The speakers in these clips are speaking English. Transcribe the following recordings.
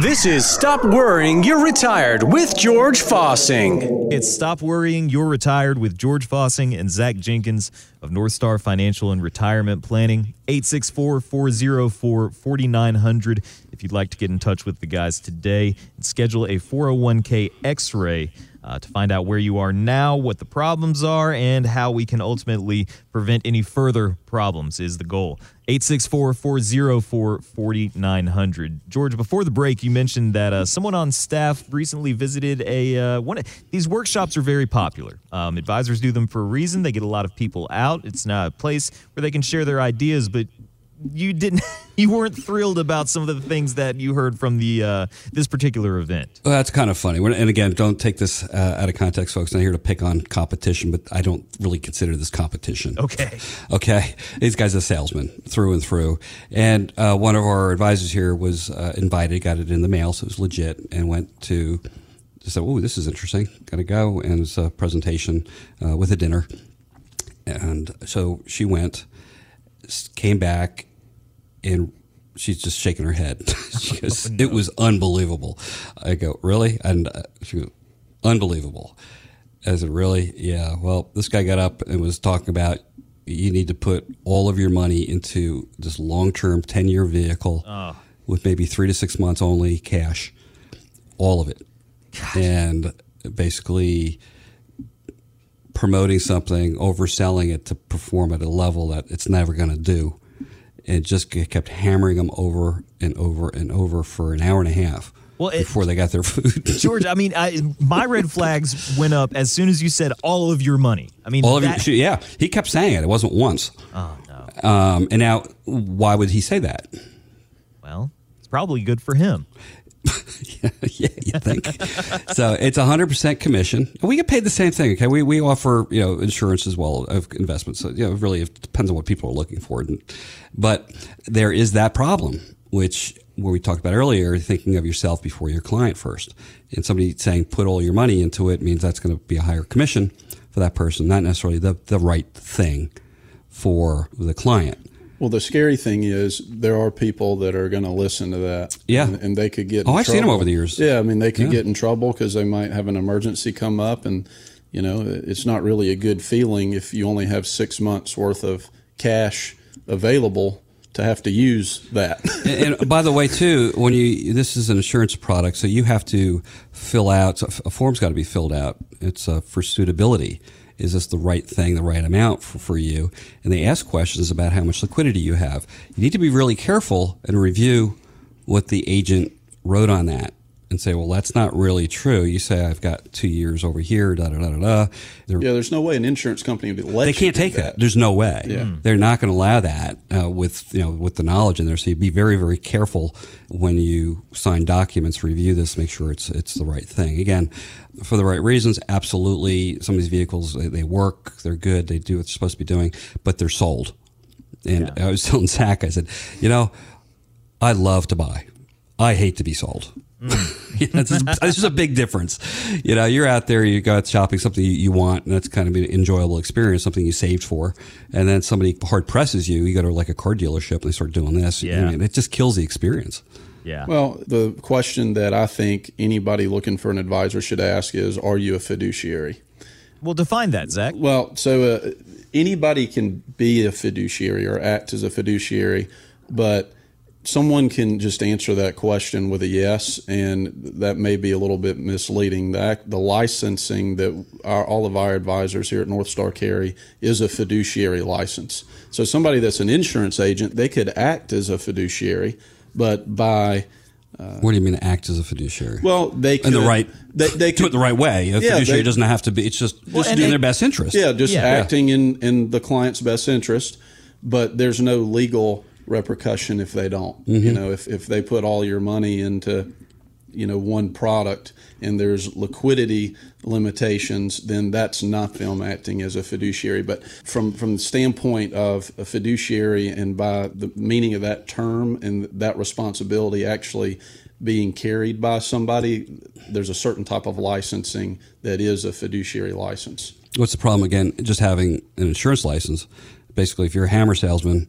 This is Stop Worrying, You're Retired with George Fossing. It's Stop Worrying, You're Retired with George Fossing and Zach Jenkins of North Star Financial and Retirement Planning. 864 404 4900 if you'd like to get in touch with the guys today and schedule a 401k x ray uh, to find out where you are now, what the problems are, and how we can ultimately prevent any further problems is the goal. 864 404 4900. George, before the break, you mentioned that uh, someone on staff recently visited a uh, one. These workshops are very popular. Um, advisors do them for a reason. They get a lot of people out. It's not a place where they can share their ideas, but you didn't you weren't thrilled about some of the things that you heard from the uh, this particular event. Well, that's kind of funny. And again, don't take this uh, out of context, folks. I'm not here to pick on competition, but I don't really consider this competition. Okay. Okay. These guys are salesmen through and through. And uh, one of our advisors here was uh, invited, got it in the mail, so it was legit, and went to said, "Oh, this is interesting. Got to go." And it's a presentation uh, with a dinner. And so she went, came back, and she's just shaking her head. goes, oh, no. It was unbelievable. I go, really? And uh, she goes, unbelievable. I said, really? Yeah. Well, this guy got up and was talking about you need to put all of your money into this long term 10 year vehicle oh. with maybe three to six months only cash, all of it. Gosh. And basically promoting something, overselling it to perform at a level that it's never going to do and just kept hammering them over and over and over for an hour and a half. Well, it, before they got their food, George. I mean, I, my red flags went up as soon as you said all of your money. I mean, all that, of your, yeah. He kept saying it. It wasn't once. Oh no. Um, and now, why would he say that? Well, it's probably good for him. Yeah, yeah, you think. so it's 100% commission. We get paid the same thing. Okay. We, we offer, you know, insurance as well of investments. So, you know, really it depends on what people are looking for. But there is that problem, which where we talked about earlier, thinking of yourself before your client first. And somebody saying put all your money into it means that's going to be a higher commission for that person, not necessarily the, the right thing for the client. Well, the scary thing is there are people that are going to listen to that. Yeah, and, and they could get. Oh, I've trouble. seen them over the years. Yeah, I mean they could yeah. get in trouble because they might have an emergency come up, and you know it's not really a good feeling if you only have six months worth of cash available to have to use that. and, and, by the way, too, when you this is an insurance product, so you have to fill out a form's got to be filled out. It's uh, for suitability is this the right thing, the right amount for, for you? And they ask questions about how much liquidity you have. You need to be really careful and review what the agent wrote on that and say, well, that's not really true. You say I've got two years over here, da da da da da. yeah, there's no way an insurance company would let. They can't take that. that. There's no way. Yeah. Hmm. they're not going to allow that uh, with you know with the knowledge in there. So you be very very careful when you sign documents, review this, make sure it's it's the right thing. Again, for the right reasons, absolutely. Some of these vehicles they, they work, they're good, they do what they're supposed to be doing, but they're sold. And yeah. I was telling Zach, I said, you know, I love to buy. I hate to be sold. Mm. yeah, it's, just, it's, just, a big difference. You know, you're out there, you go out shopping, something you, you, want, and that's kind of an enjoyable experience, something you saved for. And then somebody hard presses you, you go to like a car dealership and they start doing this. Yeah. I mean, it just kills the experience. Yeah. Well, the question that I think anybody looking for an advisor should ask is Are you a fiduciary? Well, define that, Zach. Well, so uh, anybody can be a fiduciary or act as a fiduciary, but someone can just answer that question with a yes, and that may be a little bit misleading. The, the licensing that our, all of our advisors here at North Star carry is a fiduciary license. So somebody that's an insurance agent, they could act as a fiduciary, but by uh, what do you mean act as a fiduciary? Well, they could, in the right they, they could, do it the right way. A yeah, fiduciary they, doesn't have to be. It's just well, just in they, their best interest. Yeah, just yeah. acting in in the client's best interest. But there's no legal repercussion if they don't. Mm-hmm. You know, if, if they put all your money into, you know, one product and there's liquidity limitations, then that's not them acting as a fiduciary. But from, from the standpoint of a fiduciary and by the meaning of that term and that responsibility actually being carried by somebody, there's a certain type of licensing that is a fiduciary license. What's the problem again? Just having an insurance license. Basically, if you're a hammer salesman,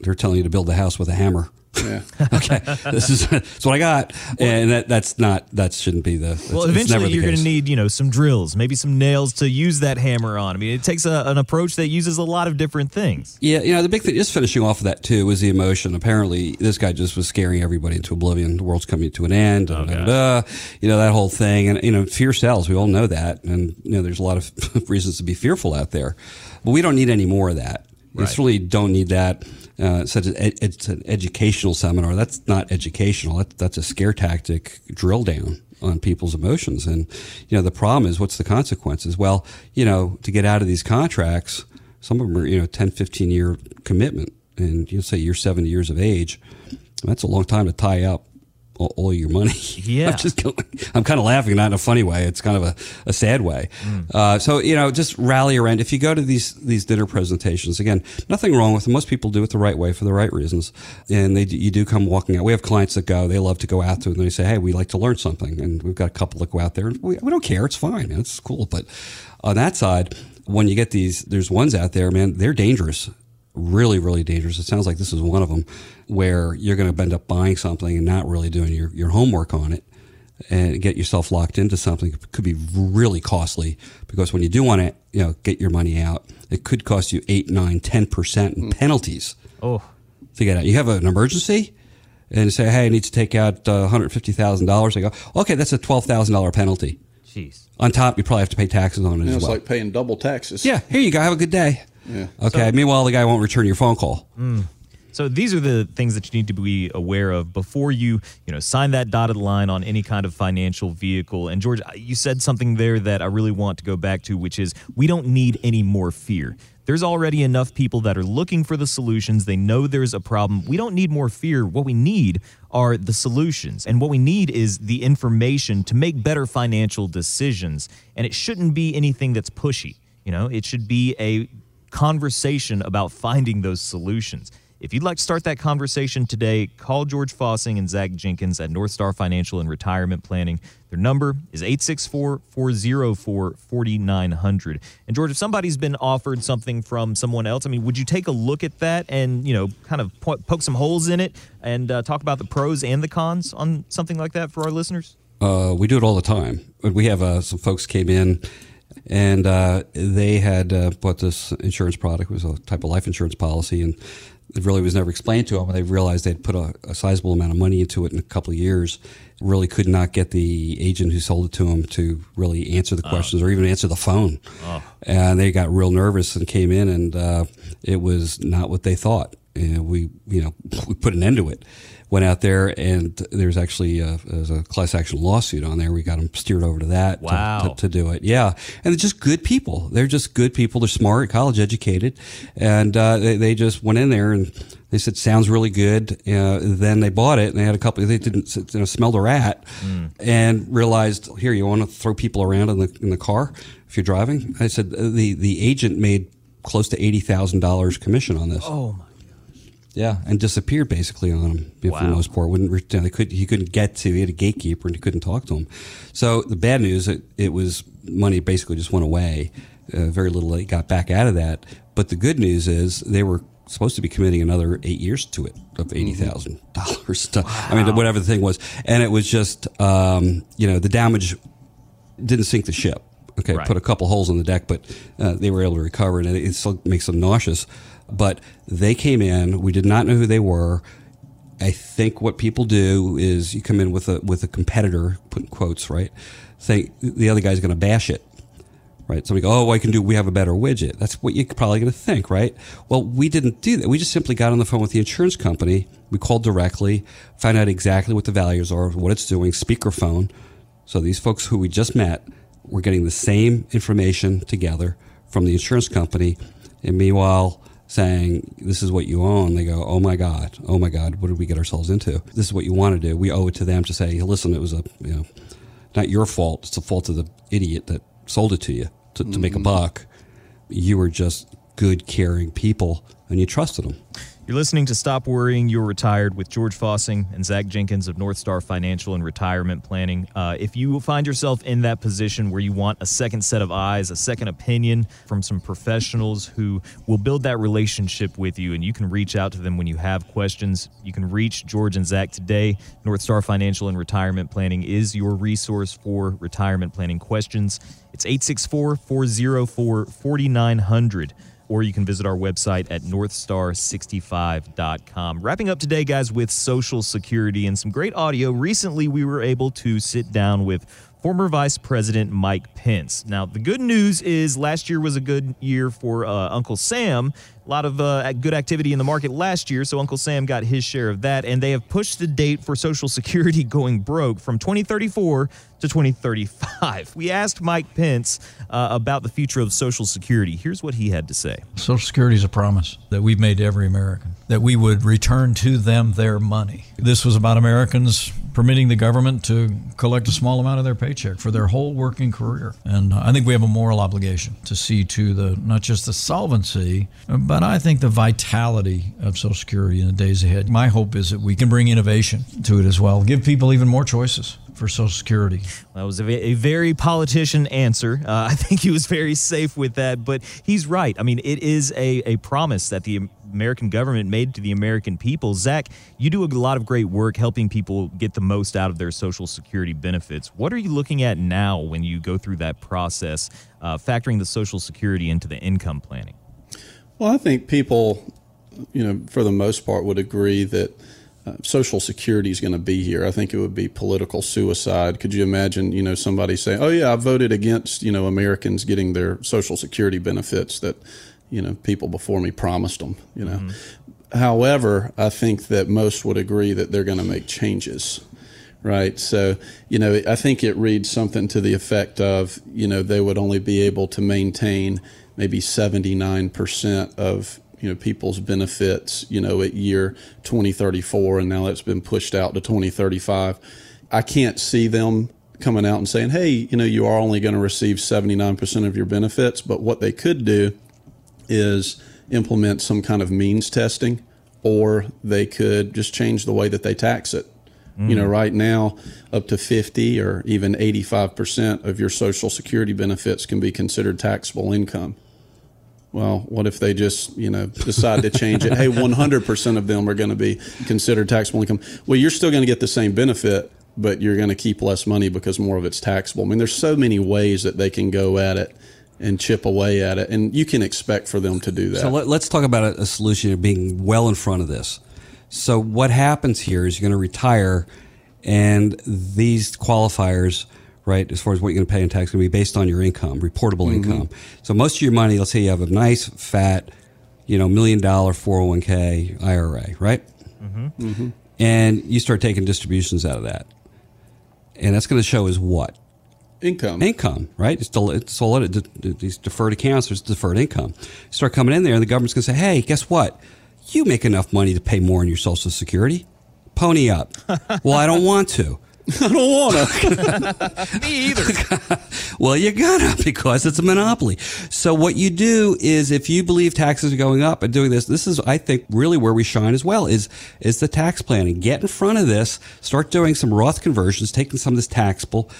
they're telling you to build the house with a hammer. Yeah. okay, this is that's what I got, and that that's not that shouldn't be the. Well, eventually the you're going to need, you know, some drills, maybe some nails to use that hammer on. I mean, it takes a, an approach that uses a lot of different things. Yeah, you know, the big thing, just finishing off of that too, was the emotion. Apparently, this guy just was scaring everybody into oblivion. The world's coming to an end. Oh, da, da, da, da, you know, that whole thing. And, you know, fear sells. We all know that. And, you know, there's a lot of reasons to be fearful out there. But we don't need any more of that. Right. certainly don't need that. Uh, such as ed- it's an educational seminar. That's not educational. That, that's a scare tactic drill down on people's emotions. And, you know, the problem is what's the consequences? Well, you know, to get out of these contracts, some of them are, you know, 10, 15 year commitment. And you say you're 70 years of age. That's a long time to tie up all, all your money. Yeah. I'm just going, I'm kind of laughing, not in a funny way. It's kind of a, a sad way. Uh, so, you know, just rally around. If you go to these, these dinner presentations, again, nothing wrong with them. Most people do it the right way for the right reasons. And they, you do come walking out. We have clients that go, they love to go out to it and they say, Hey, we like to learn something. And we've got a couple that go out there. We, we don't care. It's fine. Man. It's cool. But on that side, when you get these, there's ones out there, man, they're dangerous really, really dangerous. It sounds like this is one of them where you're going to end up buying something and not really doing your, your homework on it and get yourself locked into something It could be really costly because when you do want to, you know, get your money out, it could cost you eight, nine, ten percent in penalties Oh, to get out. You have an emergency and say, Hey, I need to take out uh, $150,000. I go, okay, that's a $12,000 penalty. jeez. On top, you probably have to pay taxes on it You know, as it's well. like paying double taxes. yeah, here you go. Have a good day. Yeah. Okay. Meanwhile, the guy won't return your phone call. Mm. So these are the things that you need to be aware of before you, you know, sign that dotted line on any kind of financial vehicle. And George, you said something there that I really want to go back to, which is we don't need any more fear. There's already enough people that are looking for the solutions. They know there's a problem. We don't need more fear. What we need are the solutions. And what we need is the information to make better financial decisions. And it shouldn't be anything that's pushy. You know, it should be a conversation about finding those solutions. If you'd like to start that conversation today, call George Fossing and Zach Jenkins at North Star Financial and Retirement Planning. Their number is 864 404 4900. And George, if somebody's been offered something from someone else, I mean, would you take a look at that and, you know, kind of po- poke some holes in it and uh, talk about the pros and the cons on something like that for our listeners? Uh, we do it all the time. We have uh, some folks came in and uh, they had uh, bought this insurance product. It was a type of life insurance policy, and it really was never explained to them. And they realized they'd put a, a sizable amount of money into it in a couple of years. Really could not get the agent who sold it to them to really answer the questions or even answer the phone. And they got real nervous and came in, and uh, it was not what they thought. And we, you know, we put an end to it went out there and there's actually a, there's a class action lawsuit on there. We got them steered over to that to- Wow. to, to, do it. Yeah. And they're just good people. They're just good people. They're smart, college educated. And, uh, they, they just went in there and they said, sounds really good. Uh, then they bought it and they had a couple, they didn't, you know, smell the rat and realized, here, you want to throw people around in the, in the car if you're driving? I said, the, the agent made close to $80,000 commission on this. Oh, my. Yeah, and disappeared basically on him for the Wow. most part. Wouldn't re- they could he couldn't get to he had a gatekeeper and he couldn't talk to him. So the bad news it, it was money basically just went away. Uh, very little they got back out of that. But the good news is they were supposed to be committing another eight years to it of eighty thousand dollars. I mean whatever the thing was, and it was just um, you know the damage didn't sink the ship. Okay, Right. put a couple holes in the deck, but uh, they were able to recover, and it, it still makes them nauseous. But they came in. We did not know who they were. I think what people do is you come in with a with a competitor, put in quotes, right? Think the other guy's going to bash it, right? Somebody go, oh, I can do. We have a better widget. That's what you're probably going to think, right? Well, we didn't do that. We just simply got on the phone with the insurance company. We called directly, found out exactly what the values are, what it's doing, speakerphone. So these folks who we just met were getting the same information together from the insurance company, and meanwhile saying this is what you own they go oh my god. Oh my god. What did we get ourselves into? This is what you want to do. We owe it to them to say listen it was a you know not your fault. It's the fault of the idiot that sold it to you to, to make a mm-hmm. buck. You were just good caring people and you trusted them You're listening to Stop Worrying, You're Retired with George Fossing and Zach Jenkins of North Star Financial and Retirement Planning. Uh, if you find yourself in that position where you want a second set of eyes, a second opinion from some professionals who will build that relationship with you, and you can reach out to them when you have questions, you can reach George and Zach today. North Star Financial and Retirement Planning is your resource for retirement planning questions. It's 864 404 4900 or you can visit our website at northstar65.com. Wrapping up today, guys, with Social Security and some great audio. Recently, we were able to sit down with former Vice President Mike Pence. Now, the good news is last year was a good year for uh, Uncle Sam. A lot of uh, good activity in the market last year, so Uncle Sam got his share of that. And they have pushed the date for Social Security going broke from 2034 to 2035. We asked Mike Pence uh, about the future of Social Security. Here's what he had to say Social Security is a promise that we've made to every American that we would return to them their money. This was about Americans permitting the government to collect a small amount of their paycheck for their whole working career. And I think we have a moral obligation to see to the not just the solvency, but I think the vitality of Social Security in the days ahead. My hope is that we can bring innovation to it as well, give people even more choices for Social Security. That was a, a very politician answer. Uh, I think he was very safe with that, but he's right. I mean, it is a, a promise that the American government made to the American people. Zach, you do a lot of great work helping people get the most out of their Social Security benefits. What are you looking at now when you go through that process, uh, factoring the Social Security into the income planning? Well, I think people, you know, for the most part, would agree that uh, Social Security is going to be here. I think it would be political suicide. Could you imagine, you know, somebody saying, "Oh yeah, I voted against, you know, Americans getting their Social Security benefits that, you know, people before me promised them." You know. Mm-hmm. However, I think that most would agree that they're going to make changes right? So, you know, I think it reads something to the effect of, you know, they would only be able to maintain maybe 79% of you know people's benefits you know at year 2034 and now it's been pushed out to 2035 i can't see them coming out and saying hey you know you are only going to receive 79% of your benefits but what they could do is implement some kind of means testing or they could just change the way that they tax it. Mm. you know right now up to 50 or even 85% of your social security benefits can be considered taxable income well, what if they just, you know, decide to change it? hey, 100% of them are going to be considered taxable income. Well, you're still going to get the same benefit, but you're going to keep less money because more of it's taxable. I mean, there's so many ways that they can go at it and chip away at it, and you can expect for them to do that. So let, us talk about a, a solution being well in front of this. So what happens here is you're going to retire, and these qualifiers – right? As far as what you're going to pay in tax, going to be based on your income, reportable mm-hmm. income. So most of your money, let's say you have a nice, fat, you know, million dollar 401k IRA, right? Mm-hmm. Mm-hmm. And you start taking distributions out of that. And that's going to show as what? Income. Income, right? It's, del- it's all it, these deferred accounts, there's deferred income. You start coming in there, and the government's going to say, hey, guess what? You make enough money to pay more in your Social Security. Pony up. well, I don't want to. I don't want to. Me either. well, you gotta because it's a monopoly. So what you do is, if you believe taxes are going up and doing this, this is, I think, really where we shine as well. Is is the tax planning? Get in front of this. Start doing some Roth conversions, taking some of this taxable.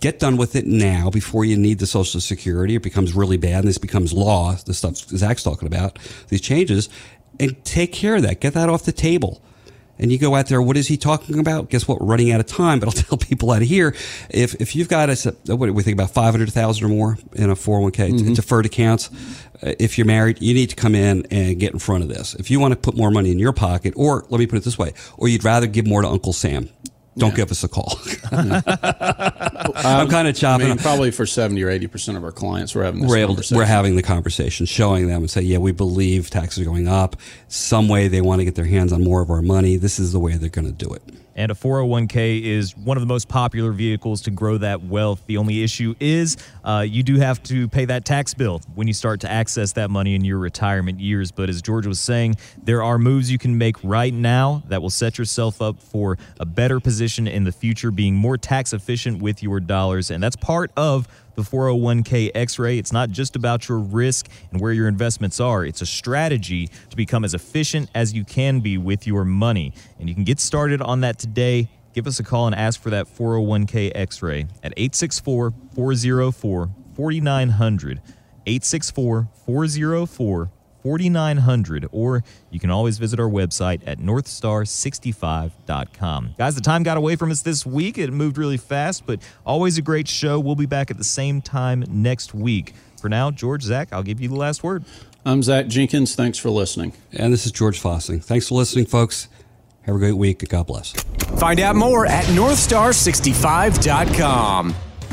Get done with it now before you need the Social Security. It becomes really bad, and this becomes law. The stuff Zach's talking about, these changes, and take care of that. Get that off the table and you go out there, what is he talking about? Guess what? We're running out of time, but I'll tell people out of here. If, if you've got a, what do we think about 500,000 or more in a 401k mm-hmm. deferred accounts, uh, if you're married, you need to come in and get in front of this. If you want to put more money in your pocket, or let me put it this way, or you'd rather give more to Uncle Sam, don't yeah. give us a call. Mm. I'm um, kind of chopping. I mean, probably for 70 or 80 percent of our clients, we're having we're able to, we're having the conversation, showing them and say, yeah, we believe taxes are going up. Some way they want to get their hands on more of our money. This is the way they're going to do it. And a 401k is one of the most popular vehicles to grow that wealth. The only issue is uh, you do have to pay that tax bill when you start to access that money in your retirement years. But as George was saying, there are moves you can make right now that will set yourself up for a better position in the future, being more tax efficient with your dollars. And that's part of the 401k X ray. It's not just about your risk and where your investments are, it's a strategy to become as efficient as you can be with your money. And you can get started on that today. Give us a call and ask for that 401k X ray at 864 404 4900. 864 404 4900 or you can always visit our website at northstar65.com guys the time got away from us this week it moved really fast but always a great show we'll be back at the same time next week for now george zach i'll give you the last word I'm Zach Jenkins. Thanks for listening. And this is George Fossing. Thanks for listening, folks. Have a great week. God bless. Find out more at northstar65.com.